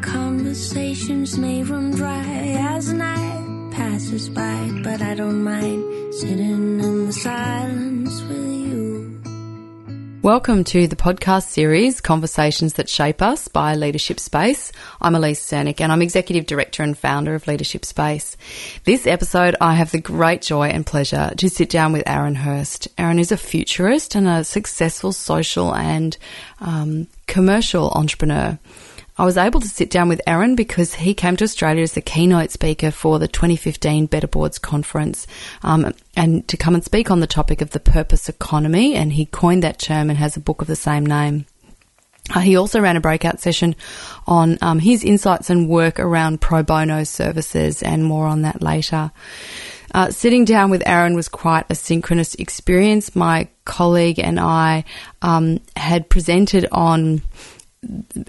conversations may run dry as night passes by, but I don't mind sitting in the silence with you. Welcome to the podcast series Conversations That Shape Us by Leadership Space. I'm Elise Cernick and I'm Executive Director and Founder of Leadership Space. This episode, I have the great joy and pleasure to sit down with Aaron Hurst. Aaron is a futurist and a successful social and um, commercial entrepreneur. I was able to sit down with Aaron because he came to Australia as the keynote speaker for the 2015 Better Boards Conference um, and to come and speak on the topic of the purpose economy. And he coined that term and has a book of the same name. Uh, he also ran a breakout session on um, his insights and work around pro bono services, and more on that later. Uh, sitting down with Aaron was quite a synchronous experience. My colleague and I um, had presented on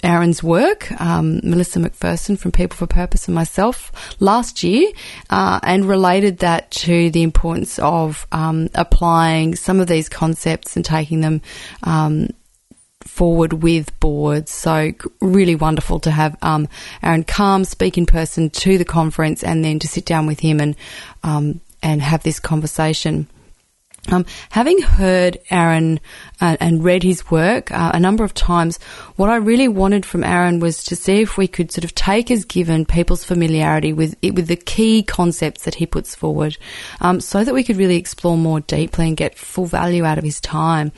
Aaron's work, um, Melissa McPherson from People for Purpose and myself last year, uh, and related that to the importance of um, applying some of these concepts and taking them um, forward with boards. So really wonderful to have um, Aaron Calm speak in person to the conference and then to sit down with him and um, and have this conversation. Um, having heard Aaron uh, and read his work uh, a number of times, what I really wanted from Aaron was to see if we could sort of take as given people's familiarity with it, with the key concepts that he puts forward, um, so that we could really explore more deeply and get full value out of his time.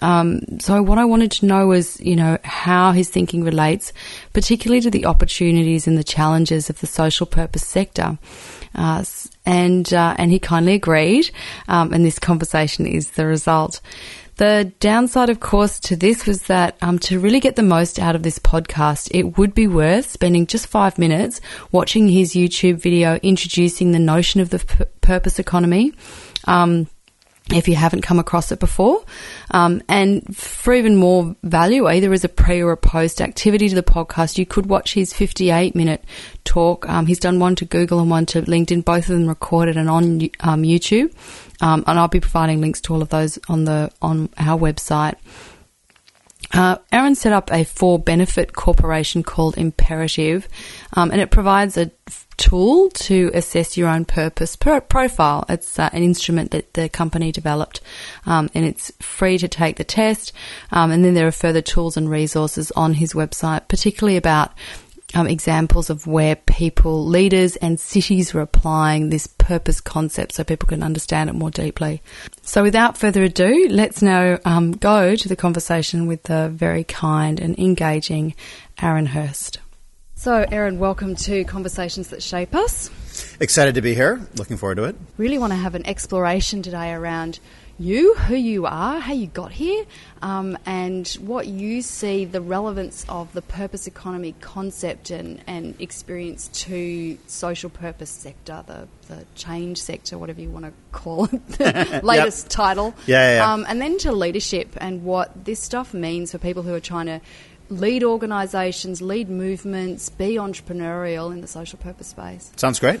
Um, so what I wanted to know was, you know, how his thinking relates, particularly to the opportunities and the challenges of the social purpose sector. Uh, and uh, and he kindly agreed, um, and this conversation is the result. The downside, of course, to this was that um, to really get the most out of this podcast, it would be worth spending just five minutes watching his YouTube video introducing the notion of the p- purpose economy. Um, if you haven't come across it before. Um, and for even more value, either as a pre or a post activity to the podcast, you could watch his 58 minute talk. Um, he's done one to Google and one to LinkedIn, both of them recorded and on um, YouTube. Um, and I'll be providing links to all of those on the on our website. Uh, Aaron set up a for benefit corporation called Imperative, um, and it provides a tool to assess your own purpose profile. It's uh, an instrument that the company developed, um, and it's free to take the test. Um, and then there are further tools and resources on his website, particularly about um, examples of where people, leaders, and cities are applying this purpose concept so people can understand it more deeply. So, without further ado, let's now um, go to the conversation with the very kind and engaging Aaron Hurst. So, Aaron, welcome to Conversations That Shape Us. Excited to be here. Looking forward to it. Really want to have an exploration today around you, who you are, how you got here, um, and what you see the relevance of the purpose economy concept and, and experience to social purpose sector, the, the change sector, whatever you want to call it, the latest yep. title. Yeah, yeah, yeah. Um, and then to leadership and what this stuff means for people who are trying to lead organisations, lead movements, be entrepreneurial in the social purpose space. Sounds great.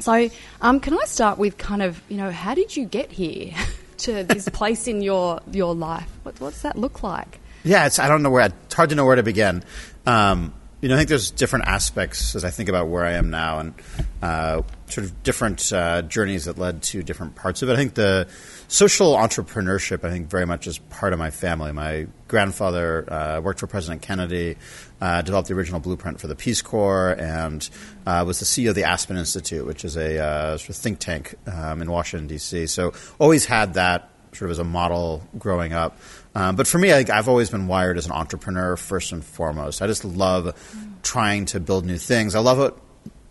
So, um, can I start with kind of, you know, how did you get here to this place in your your life? What, does that look like? Yeah, it's I don't know where it's hard to know where to begin. Um, you know, I think there's different aspects as I think about where I am now, and uh, sort of different uh, journeys that led to different parts of it. I think the social entrepreneurship, I think, very much is part of my family. My grandfather uh, worked for President Kennedy, uh, developed the original blueprint for the Peace Corps, and uh, was the CEO of the Aspen Institute, which is a uh, sort of think tank um, in Washington, D.C. So always had that sort of as a model growing up. Um, but for me, I, have always been wired as an entrepreneur first and foremost. I just love trying to build new things. I love it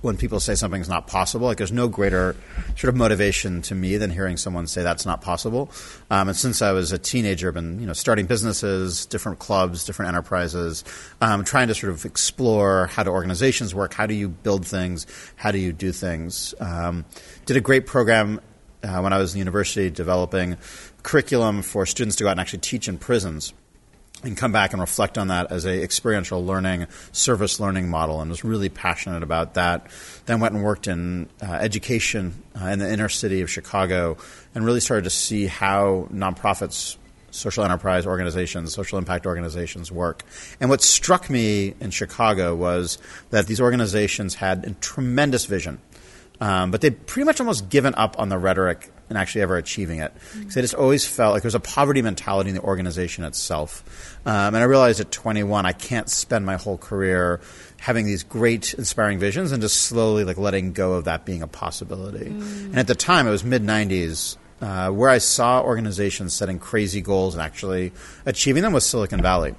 when people say something's not possible. Like there's no greater sort of motivation to me than hearing someone say that's not possible. Um, and since I was a teenager, I've been you know starting businesses, different clubs, different enterprises, um, trying to sort of explore how do organizations work, how do you build things, how do you do things. Um, did a great program uh, when I was in university developing curriculum for students to go out and actually teach in prisons and come back and reflect on that as a experiential learning, service learning model, and was really passionate about that. Then went and worked in uh, education uh, in the inner city of Chicago, and really started to see how nonprofits social enterprise organizations, social impact organizations work. And what struck me in Chicago was that these organizations had a tremendous vision, um, but they'd pretty much almost given up on the rhetoric and actually ever achieving it. Because they just always felt like there was a poverty mentality in the organization itself. Um, and I realized at 21, I can't spend my whole career having these great, inspiring visions and just slowly like letting go of that being a possibility. And at the time, it was mid 90s. Uh, where I saw organizations setting crazy goals and actually achieving them was Silicon Valley.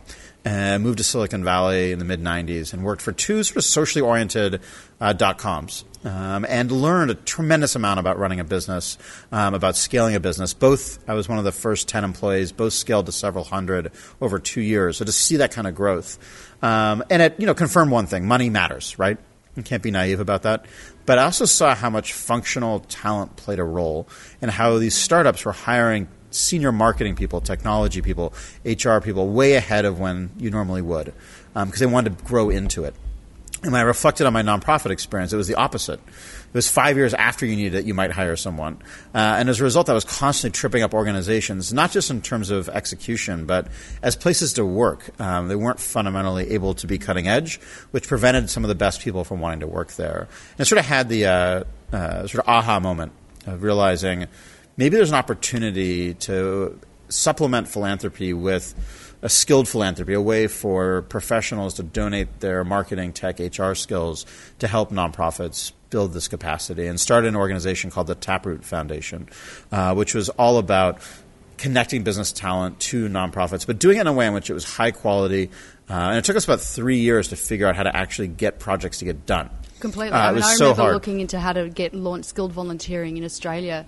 And I moved to Silicon Valley in the mid 90s and worked for two sort of socially oriented uh, dot coms um, and learned a tremendous amount about running a business, um, about scaling a business. Both, I was one of the first 10 employees, both scaled to several hundred over two years. So to see that kind of growth. Um, and it, you know, confirmed one thing money matters, right? You can't be naive about that. But I also saw how much functional talent played a role and how these startups were hiring senior marketing people, technology people, HR people way ahead of when you normally would because um, they wanted to grow into it. And when I reflected on my nonprofit experience, it was the opposite. It was five years after you needed it, you might hire someone. Uh, and as a result, I was constantly tripping up organizations, not just in terms of execution, but as places to work. Um, they weren't fundamentally able to be cutting edge, which prevented some of the best people from wanting to work there. And it sort of had the uh, uh, sort of aha moment of realizing maybe there's an opportunity to supplement philanthropy with a skilled philanthropy, a way for professionals to donate their marketing, tech, HR skills to help nonprofits build this capacity, and started an organization called the Taproot Foundation, uh, which was all about connecting business talent to nonprofits, but doing it in a way in which it was high quality. Uh, and it took us about three years to figure out how to actually get projects to get done. Completely. Uh, I mean, was I so remember hard. looking into how to get launch skilled volunteering in Australia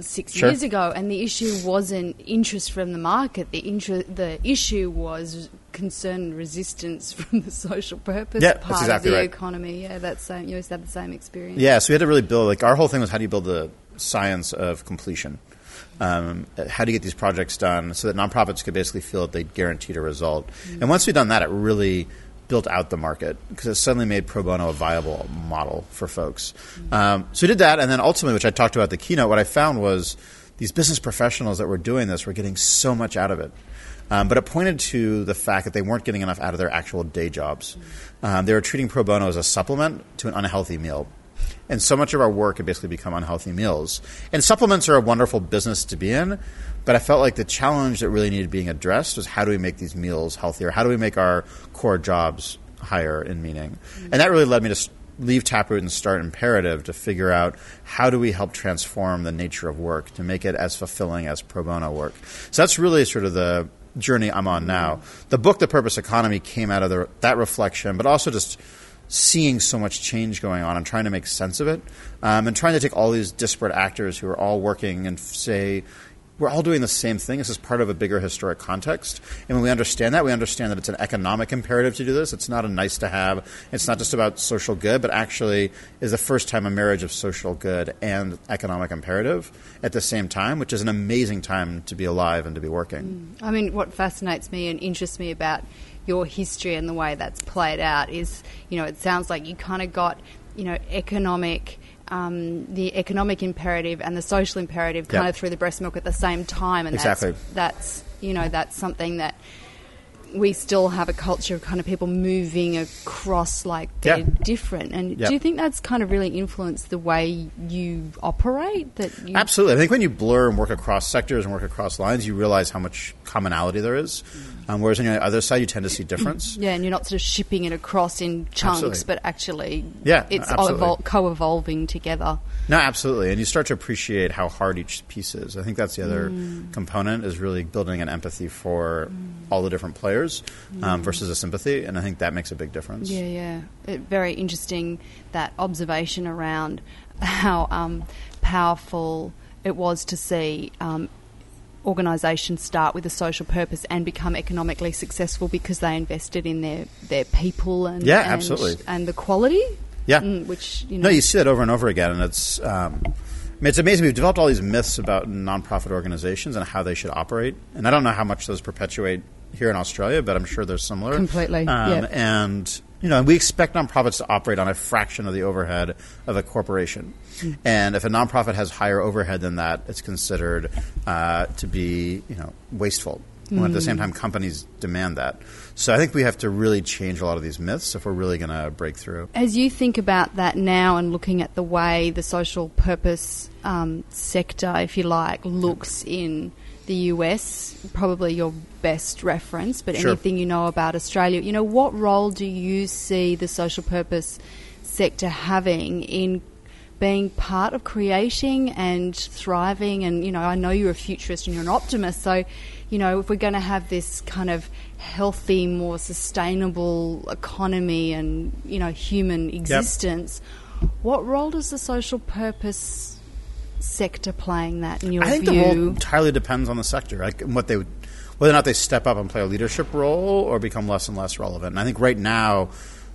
six Sure. years ago, and the issue wasn't interest from the market. The inter- the issue was concern and resistance from the social purpose Yeah, part exactly of the right. economy. Yeah, that's same. You always had the same experience. Yeah, so we had to really build like our whole thing was how do you build the science of completion? Um, how do you get these projects done so that nonprofits could basically feel that they guaranteed a result? And once we'd done that, it really built out the market because it suddenly made pro bono a viable model for folks. Um, so we did that, and then ultimately, which I talked about the keynote, what I found was these business professionals that were doing this were getting so much out of it. Um, but it pointed to the fact that they weren't getting enough out of their actual day jobs. Um, they were treating pro bono as a supplement to an unhealthy meal. And so much of our work had basically become unhealthy meals. And supplements are a wonderful business to be in, but I felt like the challenge that really needed being addressed was how do we make these meals healthier? How do we make our core jobs higher in meaning? Mm-hmm. And that really led me to leave Taproot and start Imperative to figure out how do we help transform the nature of work to make it as fulfilling as pro bono work. So that's really sort of the journey I'm on now. Mm-hmm. The book, The Purpose Economy, came out of the, that reflection, but also just seeing so much change going on and trying to make sense of it, um, and trying to take all these disparate actors who are all working and say, we're all doing the same thing. This is part of a bigger historic context. And when we understand that, we understand that it's an economic imperative to do this. It's not a nice to have. It's not just about social good, but actually is the first time a marriage of social good and economic imperative at the same time, which is an amazing time to be alive and to be working. I mean, what fascinates me and interests me about your history and the way that's played out is, you know, it sounds like you kind of got, you know, economic. Um, the economic imperative and the social imperative kind Yep. of through the breast milk at the same time, and Exactly. that's, that's you know that's something that we still have a culture of kind of people moving across like they're Yeah. different. And Yep. do you think that's kind of really influenced the way you operate? That you, Absolutely. I think when you blur and work across sectors and work across lines, you realize how much commonality there is. Um, whereas on the other side, you tend to see difference. Yeah, and you're not sort of shipping it across in chunks, Absolutely. but actually, Yeah, it's evol- co-evolving together. No, absolutely. And you start to appreciate how hard each piece is. I think that's the other Mm. component is really building an empathy for all the different players um, versus a sympathy. And I think that makes a big difference. Yeah, yeah. It, very interesting that observation around how um, powerful it was to see. Um, Organisations start with a social purpose and become economically successful because they invested in their, their people and Yeah, and, absolutely. and the quality. Yeah. Mm, which you know, No, you see that over and over again, and it's. Um, I mean, it's amazing. We've developed all these myths about nonprofit organizations and how they should operate, and I don't know how much those perpetuate here in Australia, but I'm sure they're similar. Completely, Um, yeah. And you know, we expect nonprofits to operate on a fraction of the overhead of a corporation. Mm. And if a nonprofit has higher overhead than that, it's considered uh, to be, you know, wasteful. Mm. When at the same time, companies demand that. So I think we have to really change a lot of these myths if we're really going to break through. As you think about that now and looking at the way the social purpose um, sector, if you like, looks in the US, probably your best reference, but sure. anything you know about Australia, you know, what role do you see the social purpose sector having in being part of creating and thriving? And, you know, I know you're a futurist and you're an optimist, so, you know, if we're going to have this kind of healthy, more sustainable economy and, you know, human existence, yep. what role does the social purpose sector playing that in your I think view? the role entirely depends on the sector, like what they, would, whether or not they step up and play a leadership role or become less and less relevant. And I think right now,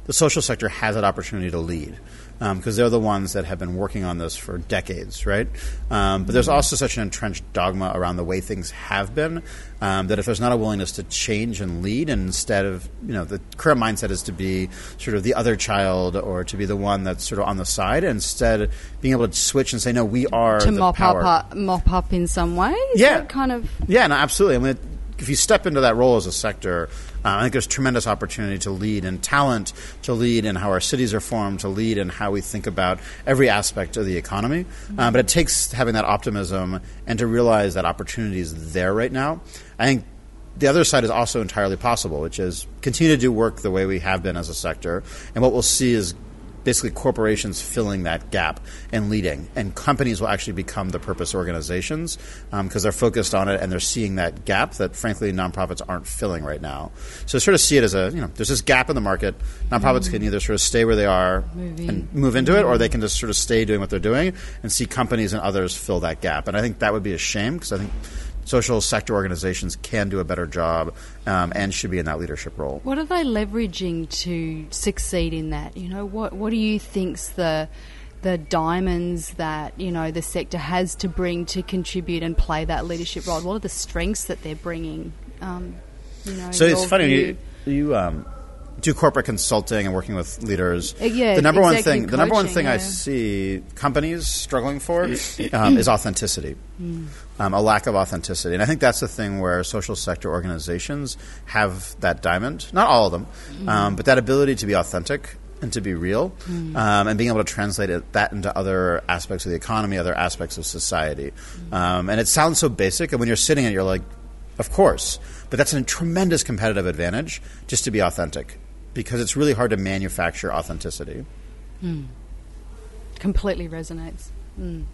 the social sector has that opportunity to lead because um, they're the ones that have been working on this for decades, right? Um, but there's mm-hmm. also such an entrenched dogma around the way things have been um, that if there's not a willingness to change and lead, and instead of you know the current mindset is to be sort of the other child or to be the one that's sort of on the side, instead being able to switch and say no, we are to mop power. up, mop up in some way. Is yeah, kind of yeah, no, absolutely. I mean, if you step into that role as a sector uh, I think there's tremendous opportunity to lead and talent to lead in how our cities are formed, to lead in how we think about every aspect of the economy. Mm-hmm. Uh, but it takes having that optimism and to realize that opportunity is there right now. I think the other side is also entirely possible, which is continue to do work the way we have been as a sector. And what we'll see is basically corporations filling that gap and leading, and companies will actually become the purpose organizations because um, they're focused on it and they're seeing that gap that frankly nonprofits aren't filling right now. So sort of see it as a you know there's this gap in the market. Nonprofits mm. can either sort of stay where they are Moving. and move into it, or they can just sort of stay doing what they're doing and see companies and others fill that gap. And I think that would be a shame because I think social sector organizations can do a better job um, and should be in that leadership role. What are they leveraging to succeed in that? You know, what what do you think's the the diamonds that you know the sector has to bring to contribute and play that leadership role? What are the strengths that they're bringing? Um, you know, so it's funny you, you um, do corporate consulting and working with leaders. Uh, yeah, the number one thing. Coaching, the number one thing yeah. I see companies struggling for um, is authenticity, mm. um, a lack of authenticity, and I think that's the thing where social sector organizations have that diamond. Not all of them, mm. um, but that ability to be authentic and to be real, mm. and being able to translate it, that into other aspects of the economy, other aspects of society. Um, and it sounds so basic, and when you're sitting and you're like, of course. But that's a tremendous competitive advantage just to be authentic because it's really hard to manufacture authenticity. Mm. Completely resonates. Mm.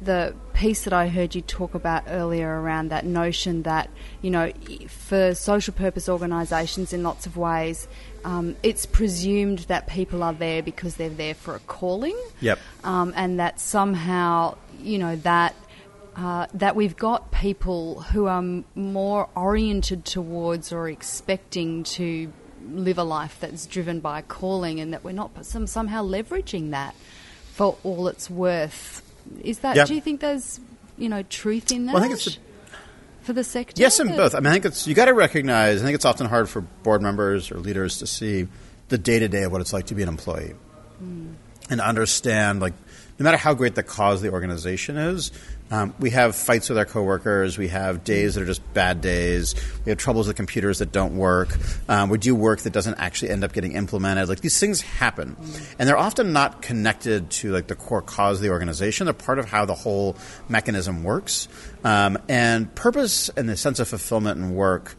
The piece that I heard you talk about earlier around that notion that, you know, for social purpose organisations in lots of ways, um, it's presumed that people are there because they're there for a calling. Yep. Um, and that somehow, you know, that uh, that we've got people who are more oriented towards or expecting to live a life that's driven by calling and that we're not some, somehow leveraging that for all it's worth. Is that, do you think there's, you know, truth in that? Well, I think it's a, for the sector? Yes, and both. I mean, I think it's, you got to recognize, I think it's often hard for board members or leaders to see the day to day of what it's like to be an employee mm. and understand, like, no matter how great the cause of the organization is, um, we have fights with our coworkers. We have days that are just bad days. We have troubles with computers that don't work. Um, we do work that doesn't actually end up getting implemented. Like these things happen, and they're often not connected to like the core cause of the organization. They're part of how the whole mechanism works. Um, and purpose and the sense of fulfillment and work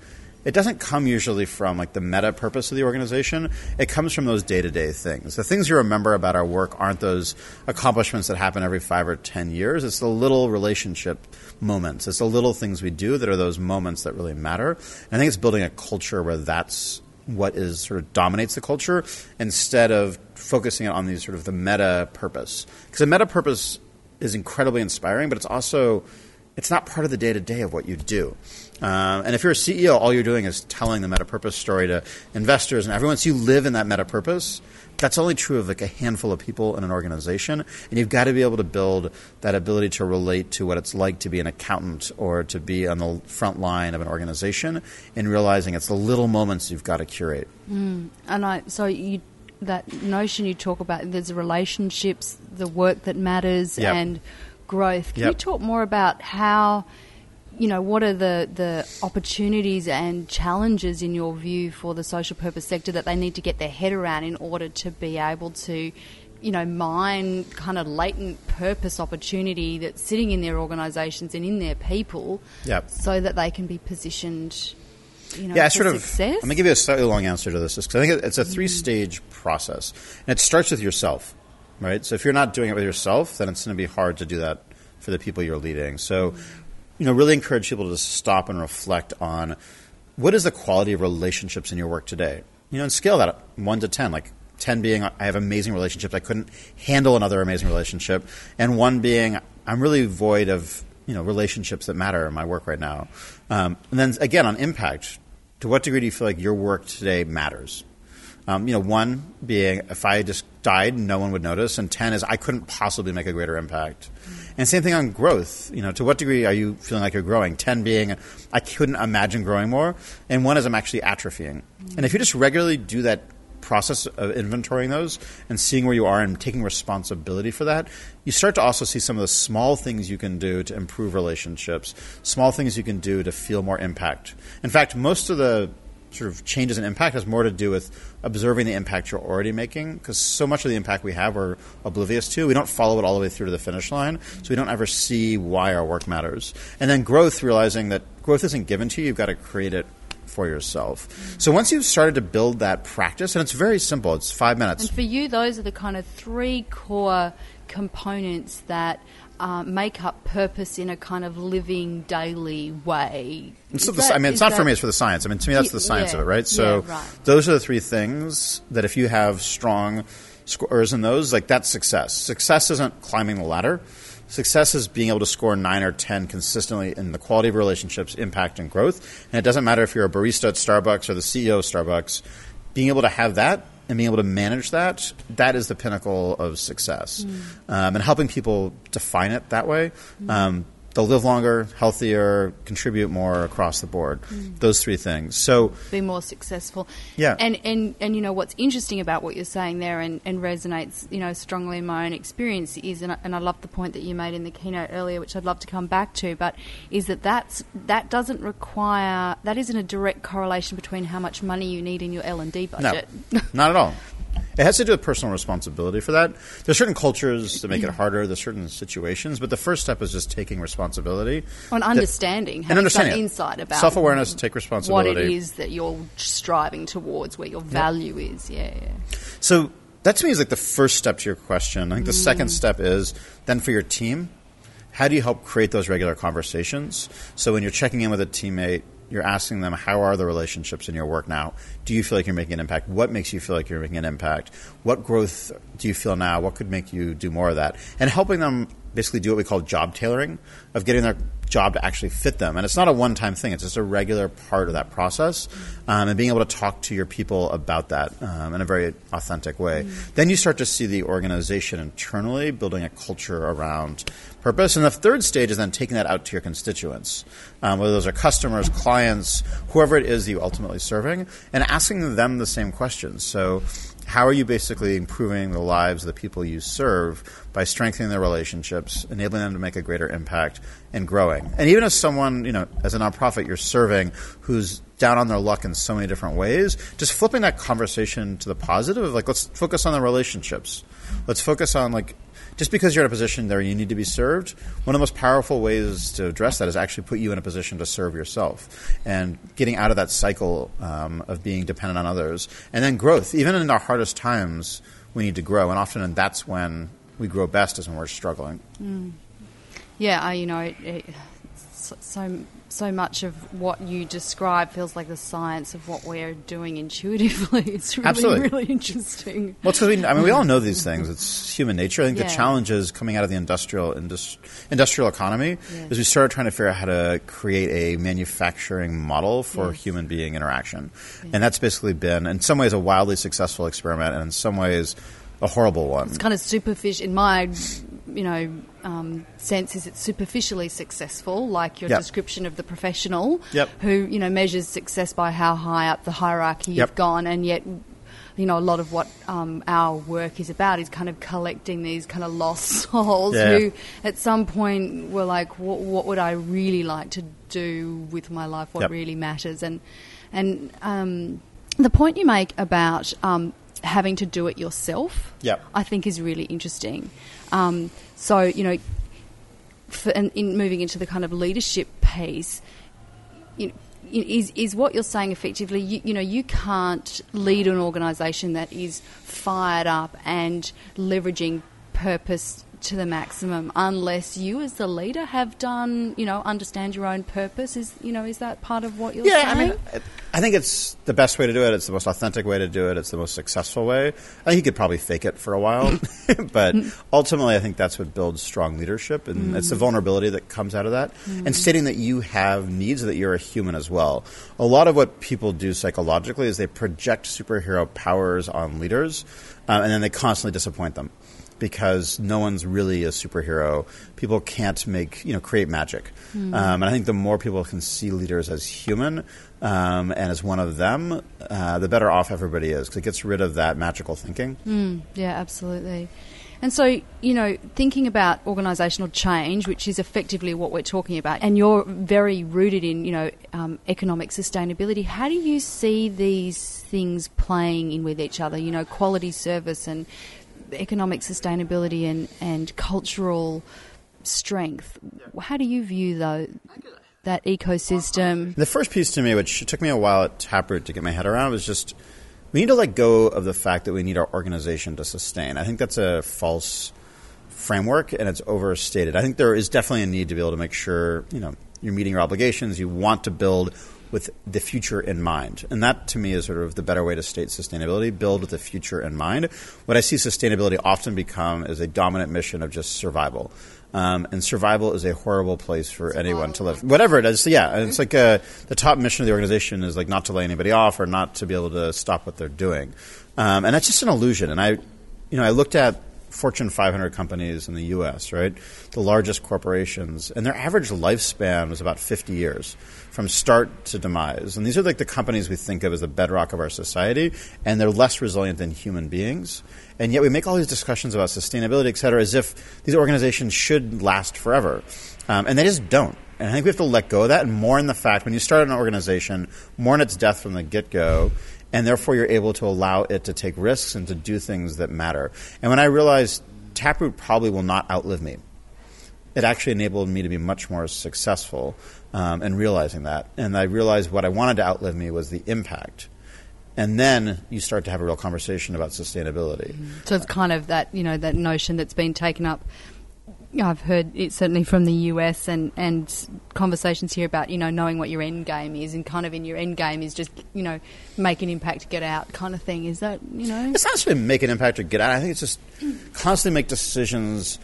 it doesn't come usually from like the meta purpose of the organization. It comes from those day to day things. The things you remember about our work aren't those accomplishments that happen every five or ten years. It's the little relationship moments. It's the little things we do that are those moments that really matter. And I think it's building a culture where that's what is sort of dominates the culture instead of focusing on these sort of the meta purpose. Because the meta purpose is incredibly inspiring, but it's also it's not part of the day to day of what you do. Uh, and if you're a CEO, all you're doing is telling the meta purpose story to investors and everyone. So you live in that meta purpose. that's only true of like a handful of people in an organization and you've got to be able to build that ability to relate to what it's like to be an accountant or to be on the front line of an organization and realizing it's the little moments you've got to curate mm. and i so you that notion you talk about there's relationships the work that matters Yep. and growth can Yep. you talk more about how you know what are the the opportunities and challenges in your view for the social purpose sector that they need to get their head around in order to be able to you know mine kind of latent purpose opportunity that's sitting in their organizations and in their people Yep. so that they can be positioned you know yeah, sort of. I'm gonna give you a slightly long answer to this, because I think it's a mm-hmm. three stage process, and it starts with yourself, right? So if you're not doing it with yourself, then it's going to be hard to do that for the people you're leading. So, mm-hmm. You know, really encourage people to stop and reflect on what is the quality of relationships in your work today. You know, and scale that up, one to ten, like. 10 being I have amazing relationships. I couldn't handle another amazing relationship. And 1 being I'm really void of, you know, relationships that matter in my work right now. Um, and then again on impact, to what degree do you feel like your work today matters? Um, you know, one being if I just died, no one would notice, and ten is I couldn't possibly make a greater impact. And same thing on growth. You know, to what degree are you feeling like you're growing? Ten being I couldn't imagine growing more, and one is I'm actually atrophying. And if you just regularly do that process of inventorying those and seeing where you are and taking responsibility for that, you start to also see some of the small things you can do to improve relationships, small things you can do to feel more impact. In fact, most of the sort of changes in impact has more to do with observing the impact you're already making because so much of the impact we have we're oblivious to. We don't follow it all the way through to the finish line, so we don't ever see why our work matters. And then growth, realizing that growth isn't given to you, you've got to create it for yourself. So once you've started to build that practice, and it's very simple, it's five minutes. And for you, those are the kind of three core components that uh, make up purpose in a kind of living daily way. Not the, that- I mean, it's not for me. It's for the science. I mean, to me, that's the science yeah, of it, right? So yeah, right. those are the three things that if you have strong scores in those, like that's success. Success isn't climbing the ladder. Success is being able to score nine or ten consistently in the quality of relationships, impact, and growth. And it doesn't matter if you're a barista at Starbucks or the CEO of Starbucks. Being able to have that and being able to manage that, that is the pinnacle of success. Um, and helping people define it that way, um, they'll live longer, healthier, contribute more across the board. Mm. Those three things. So, be more successful. Yeah. And and and you know what's interesting about what you're saying there and, and resonates you know strongly in my own experience is and I, and I love the point that you made in the keynote earlier, which I'd love to come back to, but is that that's that doesn't require that isn't a direct correlation between how much money you need in your L and D budget. no, budget. not at all. It has to do with personal responsibility for that. There's certain cultures that make it mm-hmm. harder. There's certain situations, but the first step is just taking responsibility On That- understanding, and having understanding some insight about self-awareness, take responsibility. what it is that you're striving towards, where your value is. Yeah, yeah. So that to me is like the first step to your question. I think the second mm. step is then for your team, how do you help create those regular conversations? So when you're checking in with a teammate, you're asking them how are the relationships in your work now? Do you feel like you're making an impact? What makes you feel like you're making an impact? What growth do you feel now? What could make you do more of that? And helping them basically do what we call job tailoring of getting their job to actually fit them. And it's not a one time thing, it's just a regular part of that process. Um, and being able to talk to your people about that um, in a very authentic way. Then you start to see the organization internally building a culture around purpose. And the third stage is then taking that out to your constituents, um, whether those are customers, clients, whoever it is that you ultimately serving, and asking them the same questions. So, how are you basically improving the lives of the people you serve by strengthening their relationships, enabling them to make a greater impact, and growing? And even as someone, you know, as a nonprofit you're serving who's down on their luck in so many different ways, just flipping that conversation to the positive of like, let's focus on the relationships. Let's focus on like, just because you're in a position there you need to be served, one of the most powerful ways to address that is actually put you in a position to serve yourself and getting out of that cycle um, of being dependent on others. And then growth. Even in our hardest times, we need to grow. And often that's when we grow best is when we're struggling. Yeah, I, you know, it, it, so, so so much of what you describe feels like the science of what we're doing intuitively. It's really Absolutely. really interesting. Well, it's 'cause we, I mean, we all know these things. It's human nature. I think Yeah. the challenge is coming out of the industrial indus, industrial economy Yeah. is we started trying to figure out how to create a manufacturing model for Yes. human being interaction, and that's basically been, in some ways, a wildly successful experiment, and in some ways, a horrible one. It's kind of superficial in my you know um, sense is it's superficially successful like your Yep. description of the professional Yep. who you know measures success by how high up the hierarchy Yep. you've gone and yet you know a lot of what um, our work is about is kind of collecting these kind of lost souls Yeah. who at some point were like what, what would I really like to do with my life what Yep. really matters and and um, the point you make about um, having to do it yourself Yep. I think is really interesting. So you know, for, and in moving into the kind of leadership piece, you is is what you're saying effectively? You, you know, you can't lead an organisation that is fired up and leveraging purpose to the maximum unless you, as the leader, have done you know understand your own purpose. Is you know is that part of what you're Yeah, saying? I mean, I- think it's the best way to do it. It's the most authentic way to do it. It's the most successful way. I think you could probably fake it for a while, but ultimately, I think that's what builds strong leadership, and it's the vulnerability that comes out of that, and stating that you have needs, that you're a human as well. A lot of what people do psychologically is they project superhero powers on leaders, uh, and then they constantly disappoint them because no one's really a superhero. People can't make you know create magic, um, and I think the more people can see leaders as human um, and as one of them, uh, the better off everybody is because it gets rid of that magical thinking. Yeah, absolutely. And so, you know, thinking about organisational change, which is effectively what we're talking about, and you're very rooted in, you know, um, economic sustainability. How do you see these things playing in with each other? You know, quality service and economic sustainability and, and cultural strength. How do you view though that ecosystem? The first piece to me, which took me a while at Taproot to get my head around, was just we need to let go of the fact that we need our organization to sustain. I think that's a false framework and it's overstated. I think there is definitely a need to be able to make sure, you know, you're meeting your obligations, you want to build with the future in mind. And that to me is sort of the better way to state sustainability, build with the future in mind. What I see sustainability often become is a dominant mission of just survival. Um, and survival is a horrible place for anyone to live. Whatever it is, yeah. And it's like uh, the top mission of the organization is like not to lay anybody off or not to be able to stop what they're doing. Um, and that's just an illusion. And I, you know, I looked at Fortune 500 companies in the U.S., right? The largest corporations, and their average lifespan was about 50 years from start to demise. And these are like the companies we think of as the bedrock of our society, and they're less resilient than human beings. And yet we make all these discussions about sustainability, et cetera, as if these organizations should last forever. Um, and they just don't. And I think we have to let go of that, and mourn the fact when you start an organization, mourn its death from the get go, and therefore you're able to allow it to take risks and to do things that matter. And when I realized Taproot probably will not outlive me, it actually enabled me to be much more successful um, in realizing that. And I realized what I wanted to outlive me was the impact. And then you start to have a real conversation about sustainability. So it's kind of that you know that notion that's been taken up. I've heard it certainly from the US and, and conversations here about you know knowing what your end game is and kind of in your end game is just you know make an impact, get out kind of thing. Is that you know? It's not necessarily make an impact or get out. I think it's just constantly make decisions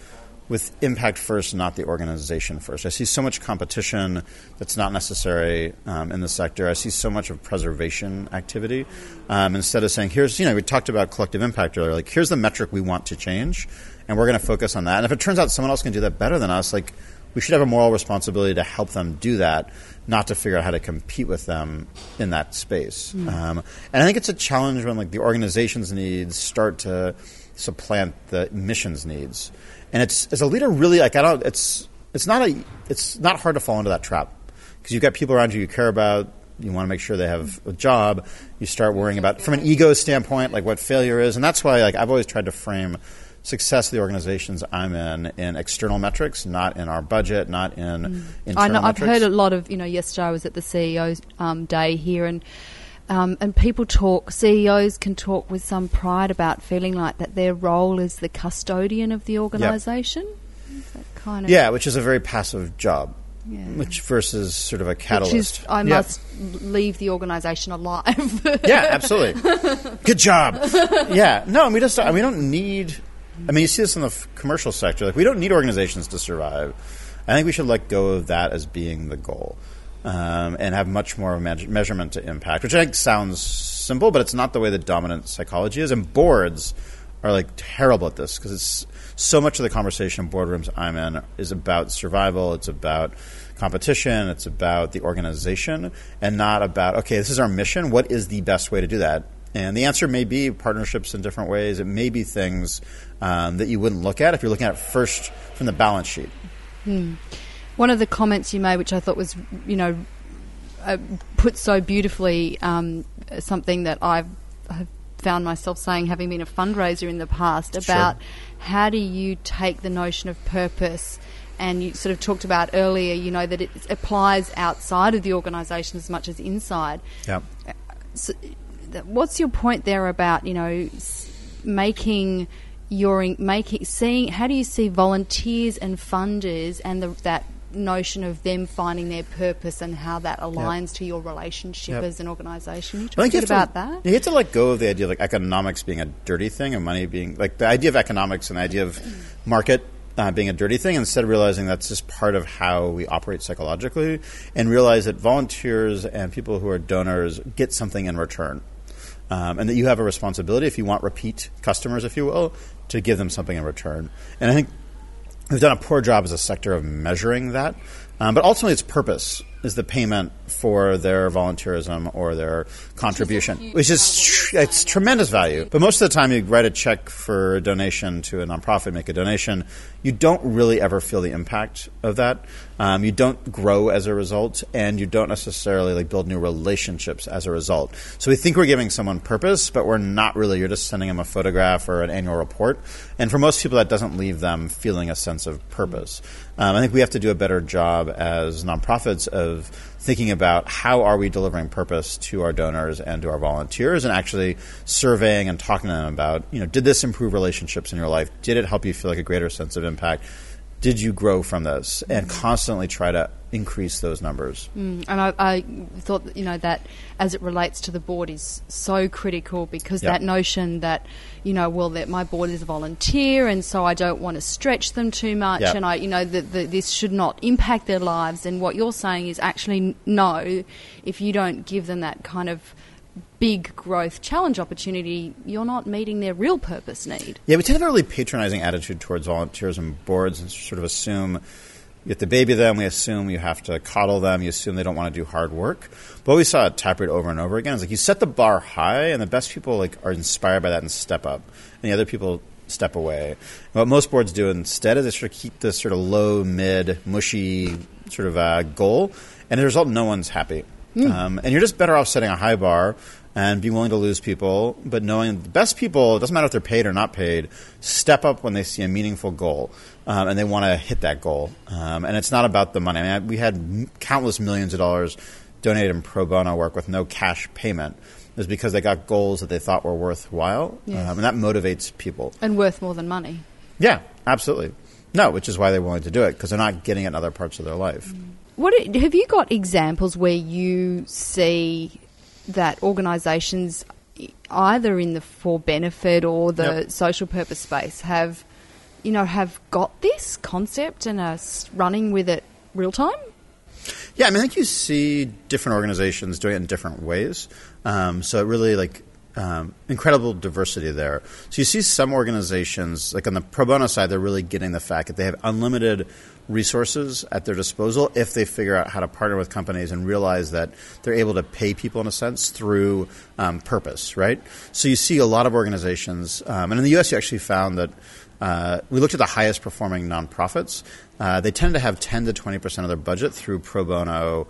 with impact first, not the organization first. I see so much competition that's not necessary um, in the sector. I see so much of preservation activity um, instead of saying, "Here's you know we talked about collective impact earlier. Like here's the metric we want to change, and we're going to focus on that. And if it turns out someone else can do that better than us, like we should have a moral responsibility to help them do that, not to figure out how to compete with them in that space. Um, and I think it's a challenge when like the organization's needs start to supplant the mission's needs. And it's as a leader, really like I don't. It's it's not a. It's not hard to fall into that trap because you've got people around you you care about. You want to make sure they have a job. You start worrying about from an ego standpoint, like what failure is, and that's why like I've always tried to frame success of the organizations I'm in in external metrics, not in our budget, not in internal I know I've metrics. heard a lot of you know. Yesterday I was at the CEO's um, day here and. Um, and people talk, CEOs can talk with some pride about feeling like that their role is the custodian of the organisation. Is that kind of Yeah, which is a very passive job. Yeah. which versus sort of a catalyst. is, I Yeah. must leave the organisation alive. yeah, absolutely. Good job. Yeah, no, and we just we don't need. I mean, you see this in the f- commercial sector. Like, we don't need organizations to survive. I think we should let go of that as being the goal, um, and have much more of a meas- measurement to impact, which I think sounds simple, but it's not the way that dominant psychology is. And boards are like terrible at this because it's so much of the conversation in boardrooms I'm in is about survival. It's about competition. It's about the organization, and not about okay, this is our mission. What is the best way to do that? And the answer may be partnerships in different ways. It may be things um, that you wouldn't look at if you're looking at it first from the balance sheet. One of the comments you made, which I thought was, you know, uh, put so beautifully, um, something that I've, have found myself saying, having been a fundraiser in the past, about how do you take the notion of purpose. And you sort of talked about earlier, you know, that it applies outside of the organisation as much as inside. Yeah. So, what's your point there about you know making your making seeing how do you see volunteers and funders and the, that notion of them finding their purpose and how that aligns to your relationship Yep. as an organisation? You talk think a you bit have about to, that. You have to let go of the idea of like economics being a dirty thing and money being like the idea of economics and the idea of market uh, being a dirty thing instead of realizing that's just part of how we operate psychologically and realize that volunteers and people who are donors get something in return. Um, and that you have a responsibility, if you want repeat customers, if you will, to give them something in return. And I think we've done a poor job as a sector of measuring that. Um, but ultimately, its purpose is the payment for their volunteerism or their contribution, which is tr- it's tremendous value. But most of the time, you write a check for a donation to a nonprofit, make a donation. You don't really ever feel the impact of that. Um, you don't grow as a result, and you don't necessarily like build new relationships as a result. So we think we're giving someone purpose, but we're not really. You're just sending them a photograph or an annual report, and for most people, that doesn't leave them feeling a sense of purpose. Um, I think we have to do a better job as nonprofits of thinking about how are we delivering purpose to our donors and to our volunteers, and actually surveying and talking to them about, you know, did this improve relationships in your life? Did it help you feel like a greater sense of impact? Did you grow from those And constantly try to increase those numbers. Mm, and I, I thought that, you know that as it relates to the board is so critical because Yep. that notion that you know well that my board is a volunteer and so I don't want to stretch them too much Yep. and I you know that this should not impact their lives and what you're saying is actually no if you don't give them that kind of big growth challenge opportunity you're not meeting their real purpose need Yeah, we tend to have a really patronizing attitude towards volunteers and boards and sort of assume you have to baby them, we assume you have to coddle them, you assume they don't want to do hard work. But we saw at Taproot over and over again is like you set the bar high and the best people like are inspired by that and step up. And the other people step away. And what most boards do instead is they sort of keep this sort of low, mid, mushy sort of uh, goal, and as a result, no one's happy. Um, and you're just better off setting a high bar and being willing to lose people, but knowing the best people, it doesn't matter if they're paid or not paid, step up when they see a meaningful goal um, and they want to hit that goal. Um, and it's not about the money. I mean, we had m- countless millions of dollars donated in pro bono work with no cash payment. It was because they got goals that they thought were worthwhile, Yes. um, and that motivates people. and worth more than money Yeah, absolutely. No, which is why they're willing to do it because they're not getting it in other parts of their life. What have you got examples where you see that organisations, either in the for benefit or the Yep. social purpose space, have you know have got this concept and are running with it real time? Yeah, I mean, I think you see different organizations doing it in different ways. Um, so it really like um, incredible diversity there. So you see some organizations, like on the pro bono side, they're really getting the fact that they have unlimited resources at their disposal if they figure out how to partner with companies and realize that they're able to pay people in a sense through um, purpose, right? So you see a lot of organizations, um, and in the U.S. you actually found that uh, we looked at the highest performing nonprofits. Uh, they tend to have 10 to 20 percent of their budget through pro bono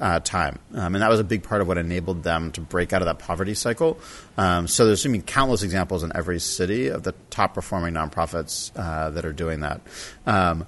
uh, time, um, and that was a big part of what enabled them to break out of that poverty cycle. Um, so there's I mean, countless examples in every city of the top performing nonprofits uh, that are doing that. Um,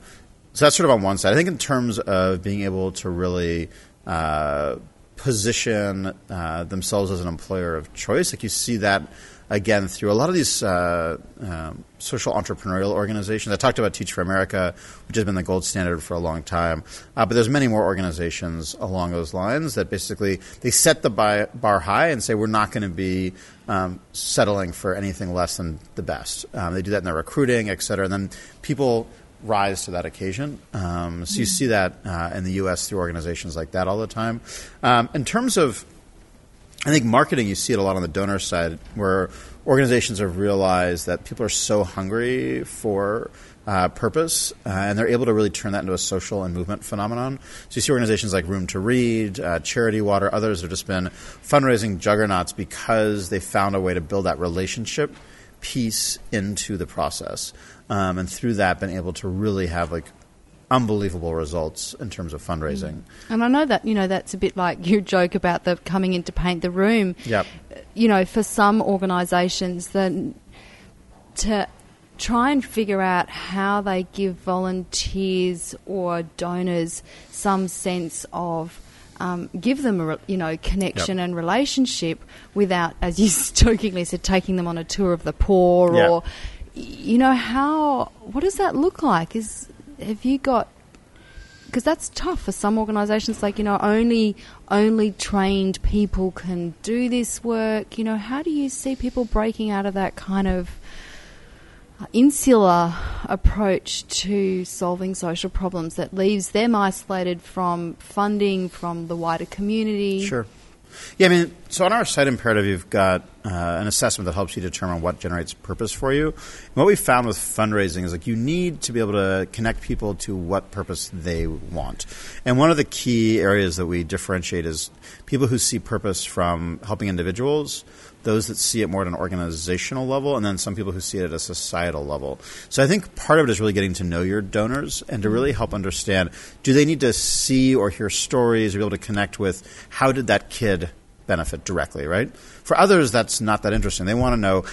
so that's sort of on one side. I think in terms of being able to really uh, position uh, themselves as an employer of choice. Like you see that again through a lot of these uh, um, social entrepreneurial organizations. I talked about Teach for America, which has been the gold standard for a long time, uh, but there's many more organizations along those lines that basically they set the bar high and say we're not going to be um, settling for anything less than the best. Um, they do that in their recruiting, et cetera, and then people rise to that occasion. Um, so you see that uh, in the U.S. through organizations like that all the time. Um, in terms of I think marketing, you see it a lot on the donor side, where organizations have realized that people are so hungry for uh, purpose, uh, and they're able to really turn that into a social and movement phenomenon. So you see organizations like Room to Read, uh, Charity Water, others have just been fundraising juggernauts because they found a way to build that relationship piece into the process, um, and through that, been able to really have like unbelievable results in terms of fundraising. Mm. And I know that you know that's a bit like your joke about the coming in to paint the room. Yep. You know, for some organisations, then to try and figure out how they give volunteers or donors some sense of um, give them a you know connection yep. and relationship without, as you jokingly said, taking them on a tour of the poor yep. or you know how what does that look like? Is have you got because that's tough for some organisations. Like you know, only only trained people can do this work. You know, how do you see people breaking out of that kind of insular approach to solving social problems that leaves them isolated from funding from the wider community? Sure. Yeah, I mean, so on our site imperative, you've got uh, an assessment that helps you determine what generates purpose for you. And what we found with fundraising is like you need to be able to connect people to what purpose they want. And one of the key areas that we differentiate is people who see purpose from helping individuals those that see it more at an organizational level, and then some people who see it at a societal level. So I think part of it is really getting to know your donors and to really help understand do they need to see or hear stories or be able to connect with how did that kid benefit directly, right? For others, that's not that interesting. They want to know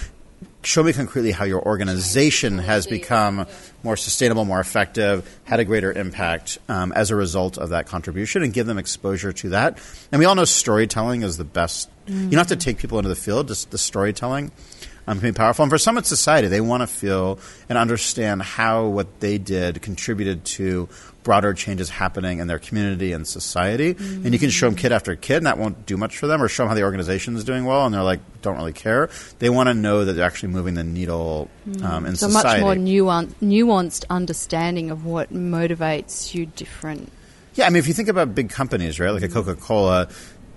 show me concretely how your organization has become more sustainable, more effective, had a greater impact um, as a result of that contribution, and give them exposure to that. And we all know storytelling is the best. Mm-hmm. You don't have to take people into the field; just the storytelling um, can be powerful. And for some it's society, they want to feel and understand how what they did contributed to broader changes happening in their community and society. Mm-hmm. And you can show them kid after kid, and that won't do much for them, or show them how the organization is doing well, and they're like, don't really care. They want to know that they're actually moving the needle um, in so society. So much more nuanced, nuanced understanding of what motivates you different. Yeah, I mean, if you think about big companies, right, like a Coca Cola,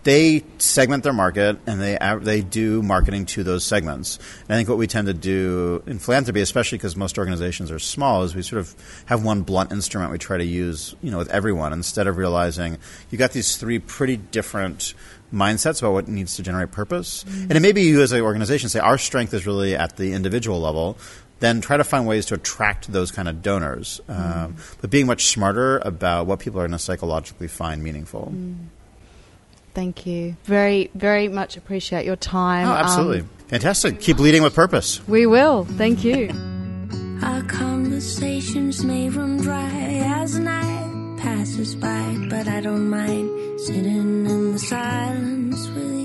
they segment their market and they they do marketing to those segments. And I think what we tend to do in philanthropy, especially because most organizations are small, is we sort of have one blunt instrument we try to use, you know, with everyone instead of realizing you got these three pretty different mindsets about what needs to generate purpose. Mm-hmm. And it may be you as an organization say our strength is really at the individual level. Then try to find ways to attract those kind of donors, um, mm. but being much smarter about what people are going to psychologically find meaningful. Mm. Thank you. Very, very much appreciate your time. Oh, absolutely. Um, Fantastic. Keep leading with purpose. We will. Thank you. Our conversations may run dry as night passes by, but I don't mind sitting in the silence with you.